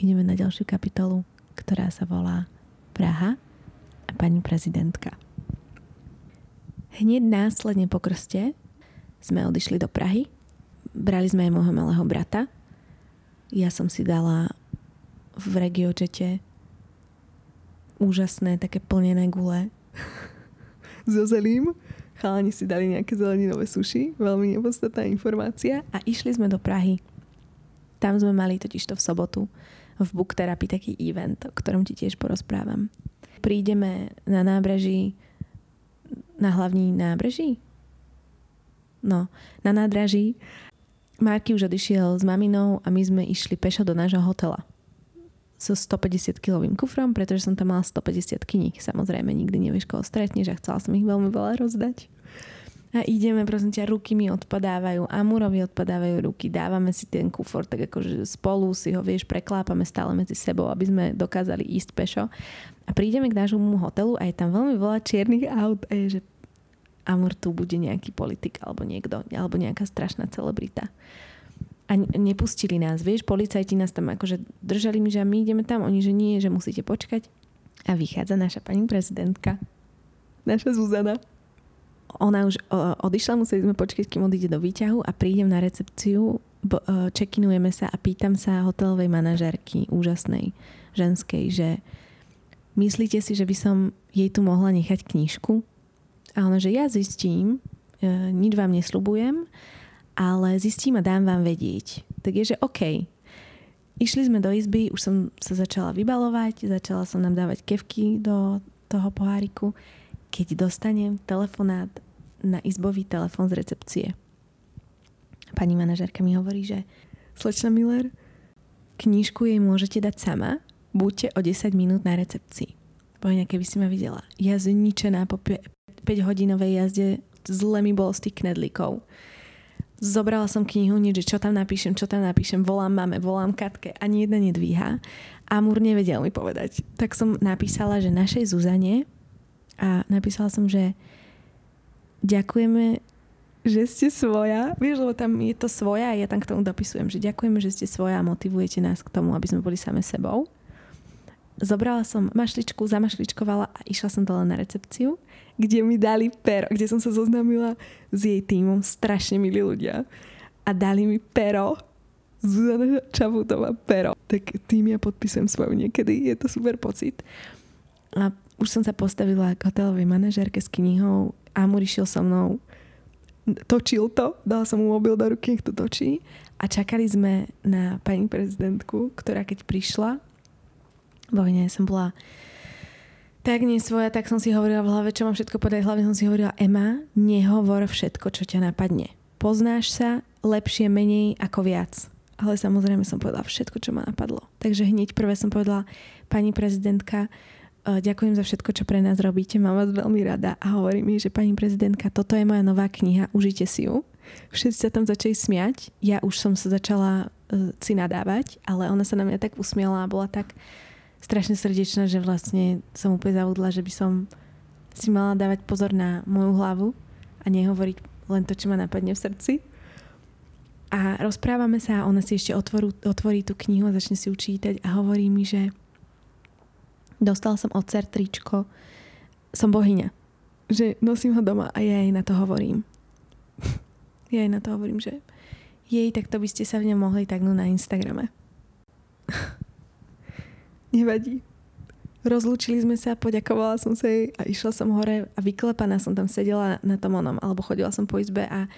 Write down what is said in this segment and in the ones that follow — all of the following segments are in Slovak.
ideme na ďalšiu kapitolu, ktorá sa volá Praha a pani prezidentka. Hneď následne po krste sme odišli do Prahy. Brali sme aj môjho malého brata. Ja som si dala v regiočete úžasné také plnené gule so zelím. Chalani si dali nejaké zeleninové suši, veľmi nepodstatná informácia a išli sme do Prahy. Tam sme mali totiž to v sobotu v Book Therapy taký event, o ktorom ti tiež porozprávam. Prídeme na nábreží, na hlavní nábreží? No, na nádraží. Marky už odišiel s maminou a my sme išli pešo do nášho hotela so 150 kilovým kufrom, pretože som tam mala 150 kníh. Samozrejme, nikdy nevieš, koho stretneš a chcela som ich veľmi veľa rozdať. A ideme, prosím ťa, ruky mi odpadávajú, Amurovi odpadávajú ruky, dávame si ten kufor, tak akože spolu si ho, vieš, preklápame stále medzi sebou, aby sme dokázali ísť pešo. A prídeme k nášmu hotelu a je tam veľmi veľa čiernych aut a je, že Amur tu bude nejaký politik alebo niekto, alebo nejaká strašná celebrita. A nepustili nás, vieš, policajti nás tam akože držali mi, že my ideme tam, oni, že nie, že musíte počkať. A vychádza naša pani prezidentka, naša Zuzana ona už odišla, museli sme počkať, kým odíde do výťahu a prídem na recepciu, čekinujeme sa a pýtam sa hotelovej manažérky, úžasnej, ženskej, že myslíte si, že by som jej tu mohla nechať knižku? A ona, že ja zistím, e, nič vám nesľubujem, ale zistím a dám vám vedieť. Tak je, že OK. Išli sme do izby, už som sa začala vybalovať, začala som nám dávať kevky do toho poháriku keď dostanem telefonát na izbový telefon z recepcie. Pani manažerka mi hovorí, že slečna Miller, knížku jej môžete dať sama, buďte o 10 minút na recepcii. Poviem, keby si ma videla. Ja zničená po 5-hodinovej jazde zle mi bolo z tých knedlíkov. Zobrala som knihu, nič, čo tam napíšem, čo tam napíšem, volám mame, volám Katke, ani jedna nedvíha. Amúr nevedel mi povedať. Tak som napísala, že našej Zuzane a napísala som, že ďakujeme, že ste svoja. Vieš, lebo tam je to svoja a ja tam k tomu dopisujem, že ďakujeme, že ste svoja a motivujete nás k tomu, aby sme boli same sebou. Zobrala som mašličku, zamašličkovala a išla som dole na recepciu, kde mi dali pero, kde som sa zoznámila s jej týmom, strašne milí ľudia. A dali mi pero, Zuzana Čaputová pero. Tak tým ja podpisujem svoju niekedy, je to super pocit. A už som sa postavila k hotelovej manažérke s knihou a Amur išiel so mnou točil to, dala som mu mobil do ruky, nech to točí a čakali sme na pani prezidentku, ktorá keď prišla, vojne som bola tak nesvoja, tak som si hovorila v hlave, čo mám všetko podať. Hlavne som si hovorila, Ema, nehovor všetko, čo ťa napadne. Poznáš sa lepšie menej ako viac. Ale samozrejme som povedala všetko, čo ma napadlo. Takže hneď prvé som povedala, pani prezidentka, ďakujem za všetko, čo pre nás robíte, mám vás veľmi rada a hovorí mi, že pani prezidentka, toto je moja nová kniha, užite si ju. Všetci sa tam začali smiať, ja už som sa začala uh, si nadávať, ale ona sa na mňa tak usmiela a bola tak strašne srdečná, že vlastne som úplne zavudla, že by som si mala dávať pozor na moju hlavu a nehovoriť len to, čo ma napadne v srdci. A rozprávame sa a ona si ešte otvorú, otvorí tú knihu a začne si ju čítať a hovorí mi, že Dostal som od cer tričko. Som bohyňa. Že nosím ho doma a ja jej na to hovorím. ja jej na to hovorím, že jej, tak to by ste sa v ňom mohli tagnúť na Instagrame. Nevadí. Rozlúčili sme sa, poďakovala som sa jej a išla som hore a vyklepaná som tam sedela na tom onom, alebo chodila som po izbe a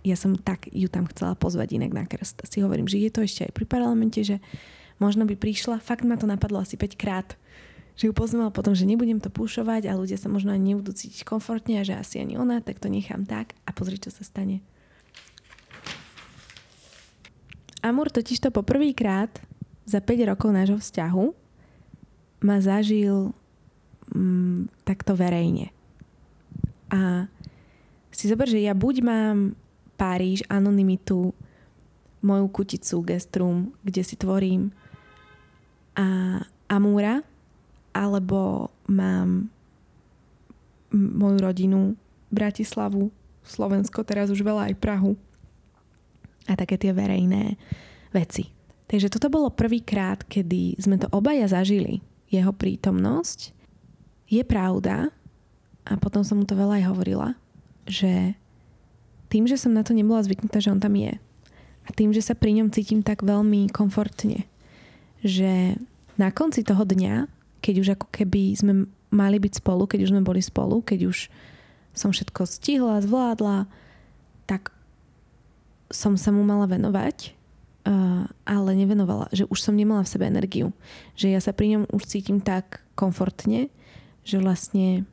ja som tak ju tam chcela pozvať inak na krst. Si hovorím, že je to ešte aj pri parlamente, že možno by prišla, fakt ma to napadlo asi 5 krát, že ju poznala potom, že nebudem to púšovať a ľudia sa možno ani nebudú cítiť komfortne a že asi ani ona, tak to nechám tak a pozri, čo sa stane. Amur totiž to poprvýkrát za 5 rokov nášho vzťahu ma zažil mm, takto verejne. A si zober, že ja buď mám Paríž, anonymitu, moju kuticu, gestrum, kde si tvorím a Amúra, alebo mám moju rodinu, Bratislavu, Slovensko, teraz už veľa aj Prahu a také tie verejné veci. Takže toto bolo prvýkrát, kedy sme to obaja zažili, jeho prítomnosť. Je pravda, a potom som mu to veľa aj hovorila, že tým, že som na to nebola zvyknutá, že on tam je a tým, že sa pri ňom cítim tak veľmi komfortne, že na konci toho dňa, keď už ako keby sme mali byť spolu, keď už sme boli spolu, keď už som všetko stihla, zvládla, tak som sa mu mala venovať ale nevenovala, že už som nemala v sebe energiu. Že ja sa pri ňom už cítim tak komfortne, že vlastne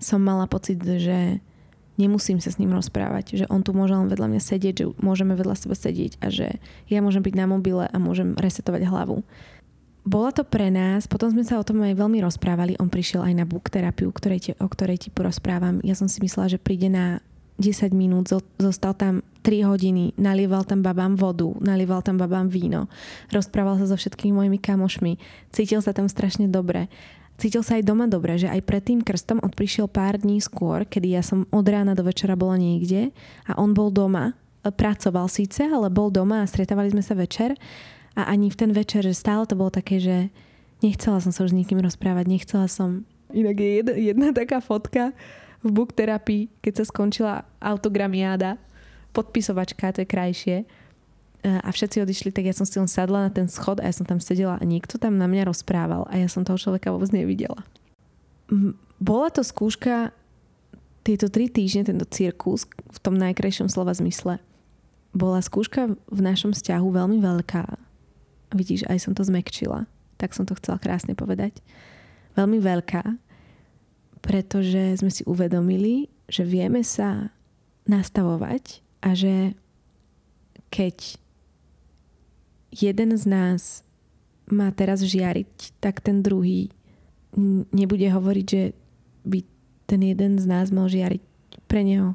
som mala pocit, že nemusím sa s ním rozprávať, že on tu môže len vedľa mňa sedieť, že môžeme vedľa seba sedieť a že ja môžem byť na mobile a môžem resetovať hlavu. Bola to pre nás, potom sme sa o tom aj veľmi rozprávali, on prišiel aj na book terapiu, ktorej ti, o ktorej ti porozprávam. Ja som si myslela, že príde na 10 minút, zostal tam 3 hodiny, nalieval tam babám vodu, nalieval tam babám víno, rozprával sa so všetkými mojimi kamošmi, cítil sa tam strašne dobre. Cítil sa aj doma dobre, že aj pred tým krstom on prišiel pár dní skôr, kedy ja som od rána do večera bola niekde a on bol doma, pracoval síce, ale bol doma a stretávali sme sa večer a ani v ten večer, že stále to bolo také, že nechcela som sa už s nikým rozprávať, nechcela som. Inak je jedna, jedna taká fotka, v book terapii, keď sa skončila autogramiáda, podpisovačka, to je krajšie, e, a všetci odišli, tak ja som si len sadla na ten schod a ja som tam sedela a niekto tam na mňa rozprával a ja som toho človeka vôbec nevidela. Bola to skúška tieto tri týždne, tento cirkus v tom najkrajšom slova zmysle. Bola skúška v našom vzťahu veľmi veľká. Vidíš, aj som to zmekčila. Tak som to chcela krásne povedať. Veľmi veľká pretože sme si uvedomili, že vieme sa nastavovať a že keď jeden z nás má teraz žiariť, tak ten druhý nebude hovoriť, že by ten jeden z nás mal žiariť pre neho.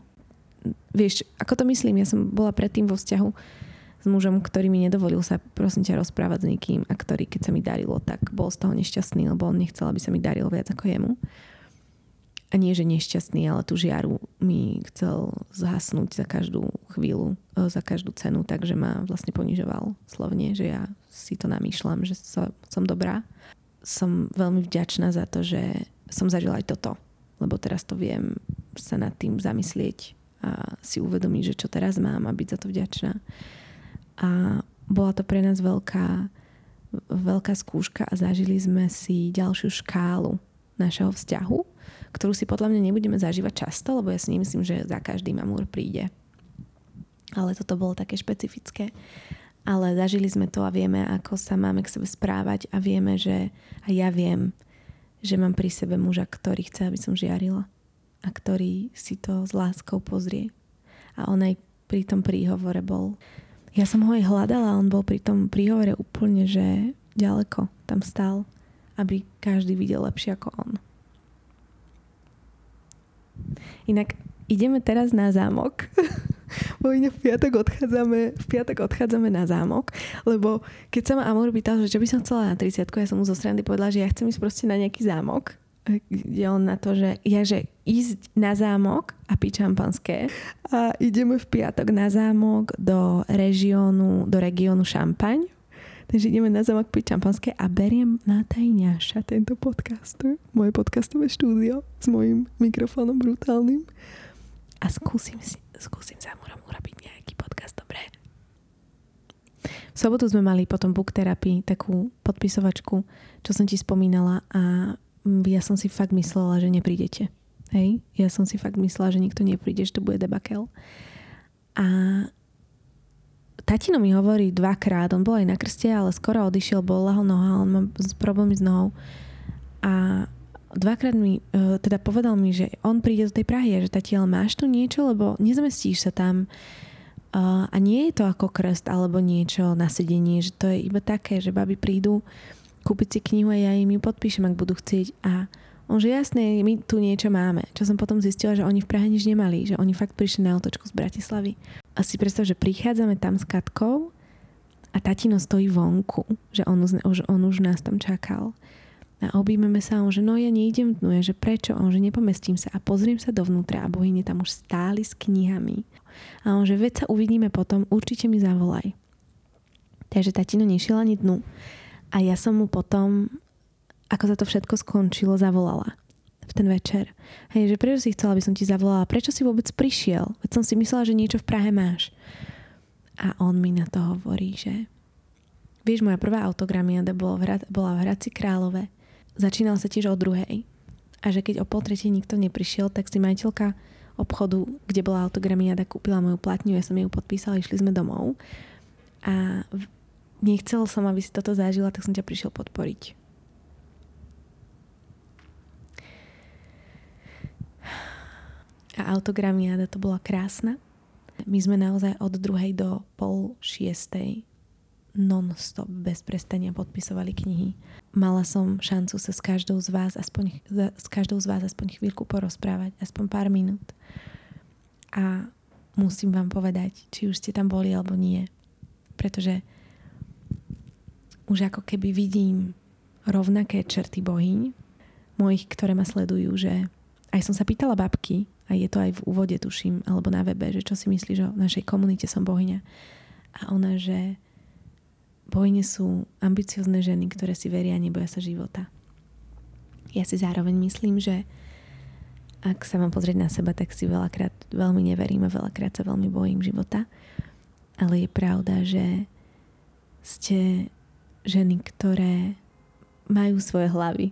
Vieš, ako to myslím? Ja som bola predtým vo vzťahu s mužom, ktorý mi nedovolil sa prosím ťa rozprávať s nikým a ktorý, keď sa mi darilo, tak bol z toho nešťastný, lebo on nechcel, aby sa mi darilo viac ako jemu a nie, že nešťastný, ale tú žiaru mi chcel zhasnúť za každú chvíľu, e, za každú cenu, takže ma vlastne ponižoval slovne, že ja si to namýšľam, že som, som dobrá. Som veľmi vďačná za to, že som zažila aj toto, lebo teraz to viem sa nad tým zamyslieť a si uvedomiť, že čo teraz mám a byť za to vďačná. A bola to pre nás veľká, veľká skúška a zažili sme si ďalšiu škálu našeho vzťahu, ktorú si podľa mňa nebudeme zažívať často, lebo ja si nemyslím, že za každým amúr príde. Ale toto bolo také špecifické. Ale zažili sme to a vieme, ako sa máme k sebe správať a vieme, že a ja viem, že mám pri sebe muža, ktorý chce, aby som žiarila a ktorý si to s láskou pozrie. A on aj pri tom príhovore bol. Ja som ho aj hľadala, on bol pri tom príhovore úplne, že ďaleko tam stál, aby každý videl lepšie ako on. Inak ideme teraz na zámok. Bo v piatok odchádzame, v piatok odchádzame na zámok, lebo keď sa ma Amor pýtal, že čo by som chcela na 30 ja som mu zo strany povedala, že ja chcem ísť proste na nejaký zámok. Kde on na to, že ja, že ísť na zámok a piť šampanské. A ideme v piatok na zámok do regiónu, do regiónu Šampaň Takže ideme na zámok piť čampanské a beriem na tajňaša tento podcaster, moje podcastové štúdio s mojim mikrofónom brutálnym a skúsim, si, skúsim za Murom urobiť nejaký podcast, dobre? V sobotu sme mali potom book terapii, takú podpisovačku, čo som ti spomínala a ja som si fakt myslela, že neprídete. Hej? Ja som si fakt myslela, že nikto nepríde, že to bude debakel. A tatino mi hovorí dvakrát, on bol aj na krste, ale skoro odišiel, bola ho noha, on má problémy s nohou. A dvakrát mi, uh, teda povedal mi, že on príde do tej Prahy a že tati, ale máš tu niečo, lebo nezmestíš sa tam. A nie je to ako krst alebo niečo na sedenie, že to je iba také, že baby prídu kúpiť si knihu a ja im ju podpíšem, ak budú chcieť. A on že jasné, my tu niečo máme. Čo som potom zistila, že oni v Prahe nič nemali, že oni fakt prišli na otočku z Bratislavy a si predstav, že prichádzame tam s Katkou a tatino stojí vonku, že on už, on už nás tam čakal. A objímeme sa, on že no ja neidem dnu, že prečo? On že nepomestím sa a pozriem sa dovnútra a bohyne tam už stáli s knihami. A on že veď sa uvidíme potom, určite mi zavolaj. Takže tatino nešiel ani dnu. A ja som mu potom, ako sa to všetko skončilo, zavolala v ten večer. Hej, že prečo si chcela, aby som ti zavolala? Prečo si vôbec prišiel? Veď som si myslela, že niečo v Prahe máš. A on mi na to hovorí, že vieš, moja prvá autogramiada bola v, Hrad, bola v Hradci Králové. Začínal sa tiež o druhej. A že keď o pol tretej nikto neprišiel, tak si majiteľka obchodu, kde bola autogramiada, kúpila moju platňu, ja som ju podpísala, išli sme domov. A nechcel som, aby si toto zažila, tak som ťa prišiel podporiť. A autogramiada to bola krásna. My sme naozaj od druhej do pol šiestej non-stop, bez prestania podpisovali knihy. Mala som šancu sa s každou z vás aspoň, s každou z vás aspoň chvíľku porozprávať, aspoň pár minút. A musím vám povedať, či už ste tam boli alebo nie. Pretože už ako keby vidím rovnaké črty bohyň, mojich, ktoré ma sledujú, že aj som sa pýtala babky, a je to aj v úvode, tuším, alebo na webe, že čo si myslíš o našej komunite som bohyňa. A ona, že bohyne sú ambiciozne ženy, ktoré si veria a neboja sa života. Ja si zároveň myslím, že ak sa mám pozrieť na seba, tak si veľakrát veľmi neverím a veľakrát sa veľmi bojím života. Ale je pravda, že ste ženy, ktoré majú svoje hlavy,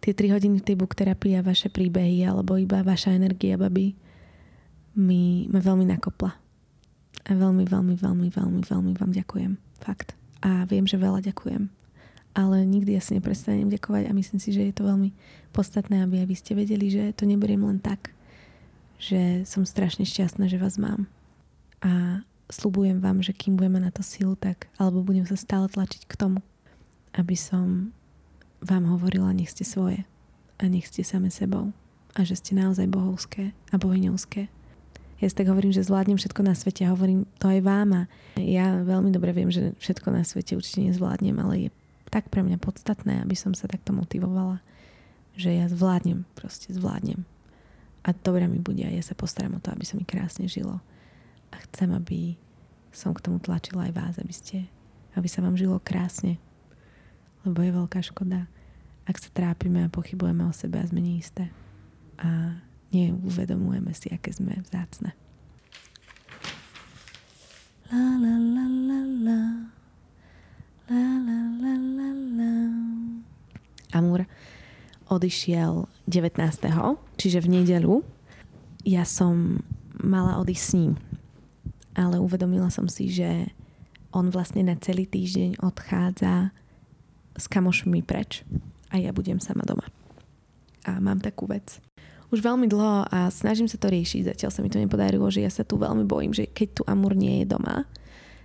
tie 3 hodiny tej book terapie a vaše príbehy alebo iba vaša energia, baby, mi, ma veľmi nakopla. A veľmi, veľmi, veľmi, veľmi, veľmi vám ďakujem. Fakt. A viem, že veľa ďakujem. Ale nikdy ja si neprestanem ďakovať a myslím si, že je to veľmi podstatné, aby aj vy ste vedeli, že to neberiem len tak, že som strašne šťastná, že vás mám. A slubujem vám, že kým budeme na to silu, tak alebo budem sa stále tlačiť k tomu, aby som vám hovorila, nech ste svoje a nech ste same sebou a že ste naozaj bohovské a bohyňovské. Ja si tak hovorím, že zvládnem všetko na svete a hovorím to aj vám a ja veľmi dobre viem, že všetko na svete určite nezvládnem, ale je tak pre mňa podstatné, aby som sa takto motivovala, že ja zvládnem, proste zvládnem. A dobre mi bude a ja sa postaram o to, aby sa mi krásne žilo. A chcem, aby som k tomu tlačila aj vás, aby ste, aby sa vám žilo krásne, lebo je veľká škoda, ak sa trápime a pochybujeme o sebe a sme neisté. A neuvedomujeme si, aké sme vzácne. La la la la la La la la la la Amúr odišiel 19. čiže v nedelu. Ja som mala odísť s ním. Ale uvedomila som si, že on vlastne na celý týždeň odchádza s kamošmi preč a ja budem sama doma. A mám takú vec. Už veľmi dlho a snažím sa to riešiť, zatiaľ sa mi to nepodarilo, že ja sa tu veľmi bojím, že keď tu Amur nie je doma,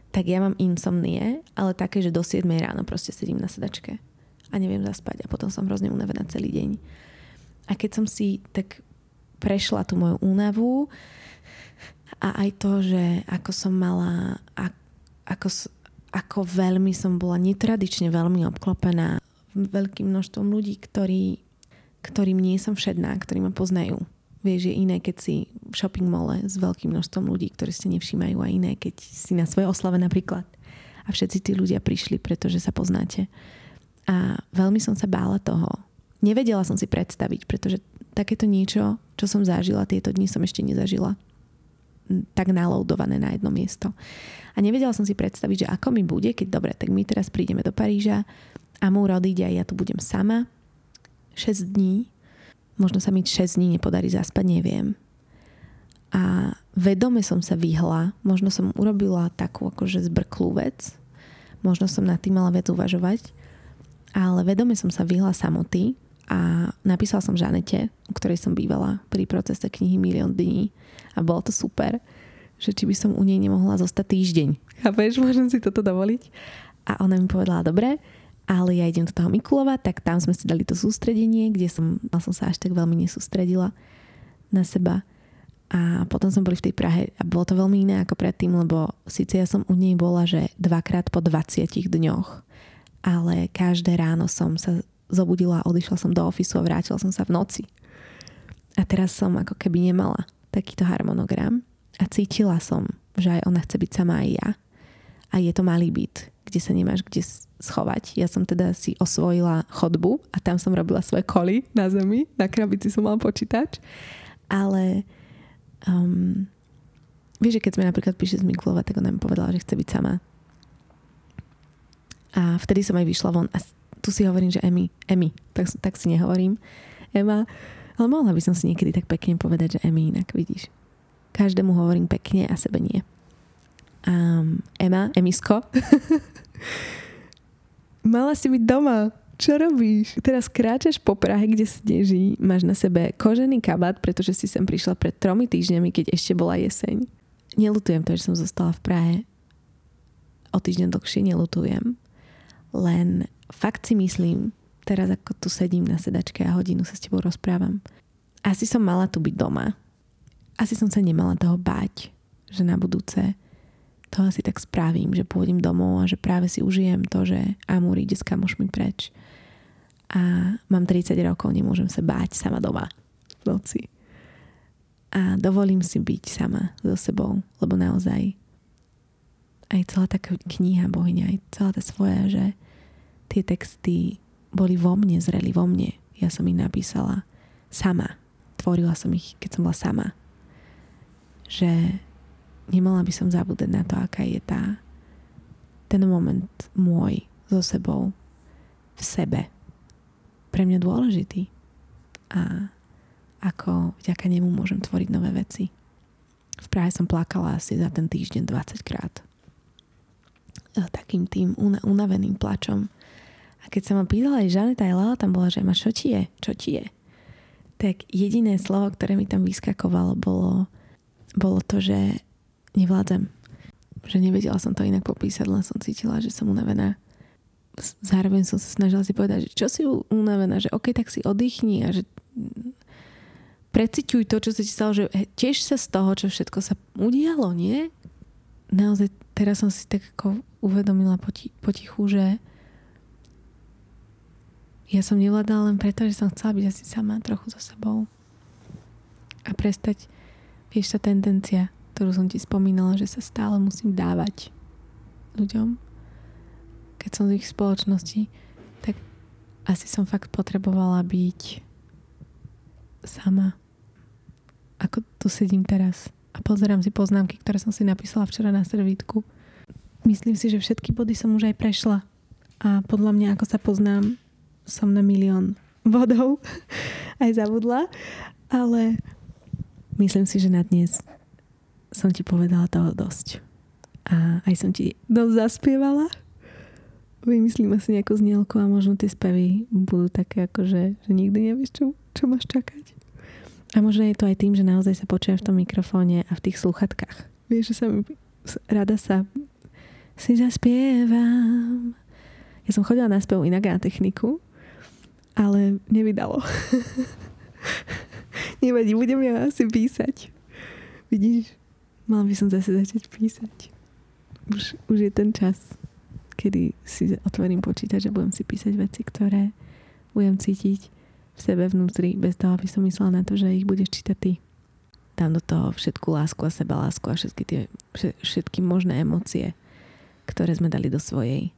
tak ja mám insomnie, ale také, že do 7 ráno proste sedím na sedačke a neviem zaspať a potom som hrozne unavená celý deň. A keď som si tak prešla tú moju únavu a aj to, že ako som mala, ako, ako veľmi som bola netradične veľmi obklopená veľkým množstvom ľudí, ktorí, ktorým nie som všedná, ktorí ma poznajú. Vieš, je iné, keď si v shopping mole s veľkým množstvom ľudí, ktorí ste nevšímajú a iné, keď si na svojej oslave napríklad. A všetci tí ľudia prišli, pretože sa poznáte. A veľmi som sa bála toho. Nevedela som si predstaviť, pretože takéto niečo, čo som zažila, tieto dni som ešte nezažila tak naloadované na jedno miesto. A nevedela som si predstaviť, že ako mi bude, keď dobre, tak my teraz prídeme do Paríža a mu odíde a ja tu budem sama 6 dní. Možno sa mi 6 dní nepodarí zaspať, neviem. A vedome som sa vyhla, možno som urobila takú akože zbrklú vec, možno som nad tým mala vec uvažovať, ale vedome som sa vyhla samoty a napísala som Žanete, u ktorej som bývala pri procese knihy Milión dní a bolo to super, že či by som u nej nemohla zostať týždeň. Chápeš, môžem si toto dovoliť? A ona mi povedala, dobre, ale ja idem do toho Mikulova, tak tam sme si dali to sústredenie, kde som, som sa až tak veľmi nesústredila na seba. A potom som boli v tej Prahe a bolo to veľmi iné ako predtým, lebo síce ja som u nej bola, že dvakrát po 20 dňoch, ale každé ráno som sa zobudila, odišla som do ofisu a vrátila som sa v noci. A teraz som ako keby nemala takýto harmonogram a cítila som, že aj ona chce byť sama aj ja. A je to malý byt. kde sa nemáš kde schovať. Ja som teda si osvojila chodbu a tam som robila svoje koly na zemi. Na krabici som mala počítač. Ale um, vieš, že keď sme napríklad píšli z Mikulova, tak ona mi povedala, že chce byť sama. A vtedy som aj vyšla von a tu si hovorím, že Emi, Emi, tak, tak si nehovorím. Ema, ale mohla by som si niekedy tak pekne povedať, že Emi inak, vidíš. Každému hovorím pekne a sebe nie. Um, Ema, Emisko. Mala si byť doma. Čo robíš? Teraz kráčaš po Prahe, kde sneží, máš na sebe kožený kabát, pretože si sem prišla pred tromi týždňami, keď ešte bola jeseň. Nelutujem to, že som zostala v Prahe. O týždeň dlhšie nelutujem. Len fakt si myslím, teraz ako tu sedím na sedačke a hodinu sa s tebou rozprávam, asi som mala tu byť doma. Asi som sa nemala toho báť, že na budúce to asi tak spravím, že pôjdem domov a že práve si užijem to, že Amúr ide s kamošmi preč. A mám 30 rokov, nemôžem sa báť sama doma v noci. A dovolím si byť sama so sebou, lebo naozaj aj celá tá kniha bohyňa, aj celá tá svoja, že tie texty boli vo mne, zreli vo mne. Ja som ich napísala sama. Tvorila som ich, keď som bola sama. Že nemala by som zabúdať na to, aká je tá ten moment môj so sebou v sebe pre mňa dôležitý a ako vďaka nemu môžem tvoriť nové veci. V Prahe som plakala asi za ten týždeň 20 krát. Takým tým unaveným plačom. A keď sa ma pýtala aj Žaneta aj Lala, tam bola, že ma čo ti je? Čo ti je? Tak jediné slovo, ktoré mi tam vyskakovalo, bolo, bolo to, že nevládzem. Že nevedela som to inak popísať, len som cítila, že som unavená. Zároveň som sa snažila si povedať, že čo si unavená, že OK, tak si oddychni a že preciťuj to, čo sa ti stalo, že tiež sa z toho, čo všetko sa udialo, nie? Naozaj teraz som si tak ako uvedomila poti, potichu, že ja som nevládala len preto, že som chcela byť asi sama trochu so sebou a prestať, vieš, tá tendencia ktorú som ti spomínala, že sa stále musím dávať ľuďom. Keď som z ich spoločnosti, tak asi som fakt potrebovala byť sama. Ako tu sedím teraz a pozerám si poznámky, ktoré som si napísala včera na servítku. Myslím si, že všetky body som už aj prešla. A podľa mňa, ako sa poznám, som na milión bodov aj zabudla. Ale myslím si, že na dnes som ti povedala toho dosť. A aj som ti dosť zaspievala. Vymyslím asi nejakú znielku a možno tie spevy budú také ako, že, že nikdy nevieš, čo, čo máš čakať. A možno je to aj tým, že naozaj sa počujem v tom mikrofóne a v tých sluchatkách. Vieš, že sa mi rada sa si zaspievam. Ja som chodila na spev inak na techniku, ale nevydalo. Nevadí, budem ja asi písať. Vidíš? Mal by som zase začať písať. Už, už je ten čas, kedy si otvorím počítač a budem si písať veci, ktoré budem cítiť v sebe vnútri, bez toho, aby som myslela na to, že ich budeš čítať ty. Dám do toho všetku lásku a seba lásku a všetky, tie, všetky možné emócie, ktoré sme dali do svojej.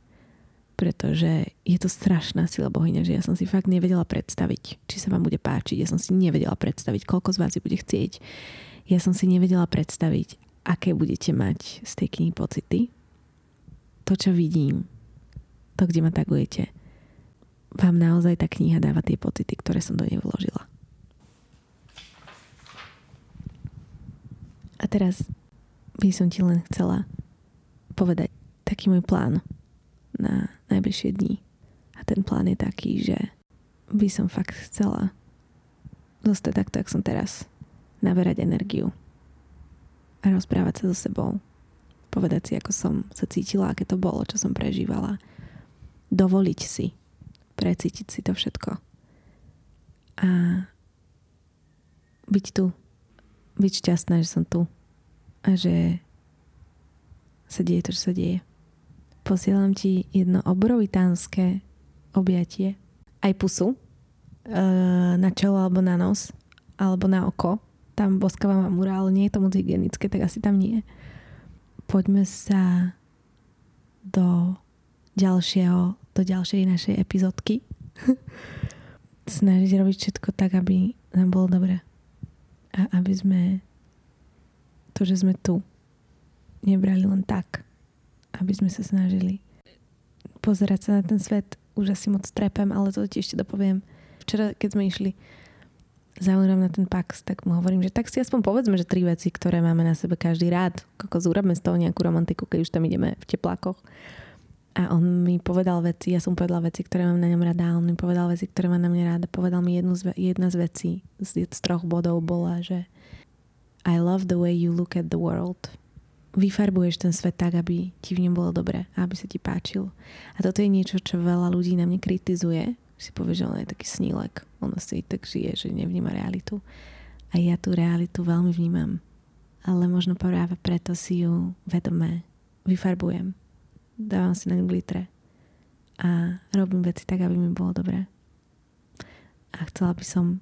Pretože je to strašná sila bohyňa, že ja som si fakt nevedela predstaviť, či sa vám bude páčiť. Ja som si nevedela predstaviť, koľko z vás si bude chcieť ja som si nevedela predstaviť, aké budete mať z tej knihy pocity. To, čo vidím, to, kde ma tagujete, vám naozaj tá kniha dáva tie pocity, ktoré som do nej vložila. A teraz by som ti len chcela povedať taký môj plán na najbližšie dni. A ten plán je taký, že by som fakt chcela zostať takto, jak som teraz naberať energiu a rozprávať sa so sebou. Povedať si, ako som sa cítila, aké to bolo, čo som prežívala. Dovoliť si, precítiť si to všetko. A byť tu. Byť šťastná, že som tu. A že sa deje to, čo sa deje. Posielam ti jedno obrovitánske objatie. Aj pusu. E, na čelo alebo na nos. Alebo na oko tam boskávam amúra, ale nie je to moc hygienické, tak asi tam nie. Poďme sa do ďalšieho, do ďalšej našej epizódky. Snažiť robiť všetko tak, aby nám bolo dobre. A aby sme to, že sme tu, nebrali len tak. Aby sme sa snažili pozerať sa na ten svet. Už asi moc trepem, ale to ti ešte dopoviem. Včera, keď sme išli zaujímam na ten Pax, tak mu hovorím, že tak si aspoň povedzme, že tri veci, ktoré máme na sebe každý rád. Koko zúrabme z toho nejakú romantiku, keď už tam ideme v teplákoch. A on mi povedal veci, ja som povedala veci, ktoré mám na ňom rada, a on mi povedal veci, ktoré mám na mňa rada. Povedal mi jednu z, jedna z vecí, z, z troch bodov bola, že I love the way you look at the world. Vyfarbuješ ten svet tak, aby ti v ňom bolo dobre a aby sa ti páčil. A toto je niečo, čo veľa ľudí na mne kritizuje, si povie, že on je taký snílek. On si tak žije, že nevníma realitu. A ja tú realitu veľmi vnímam. Ale možno práve preto si ju vedome vyfarbujem dávam si na ňu glitre a robím veci tak, aby mi bolo dobré. A chcela by som,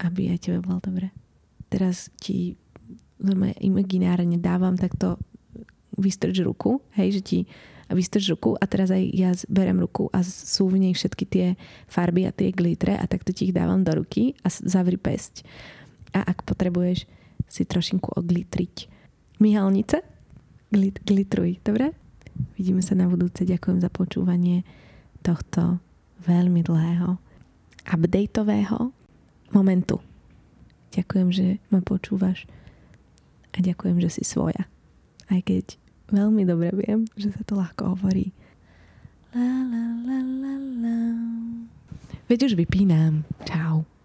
aby aj tebe bolo dobré. Teraz ti imaginárne dávam takto vystrč ruku, hej, že ti vystrč ruku a teraz aj ja berem ruku a sú v nej všetky tie farby a tie glitre a takto ti ich dávam do ruky a zavri pesť. A ak potrebuješ si trošinku oglitriť myhalnice, glit, glitruj, dobre? Vidíme sa na budúce. Ďakujem za počúvanie tohto veľmi dlhého updateového momentu. Ďakujem, že ma počúvaš a ďakujem, že si svoja. Aj keď veľmi dobre viem, že sa to ľahko hovorí. La, la, la, la, la. Veď už vypínam. Čau.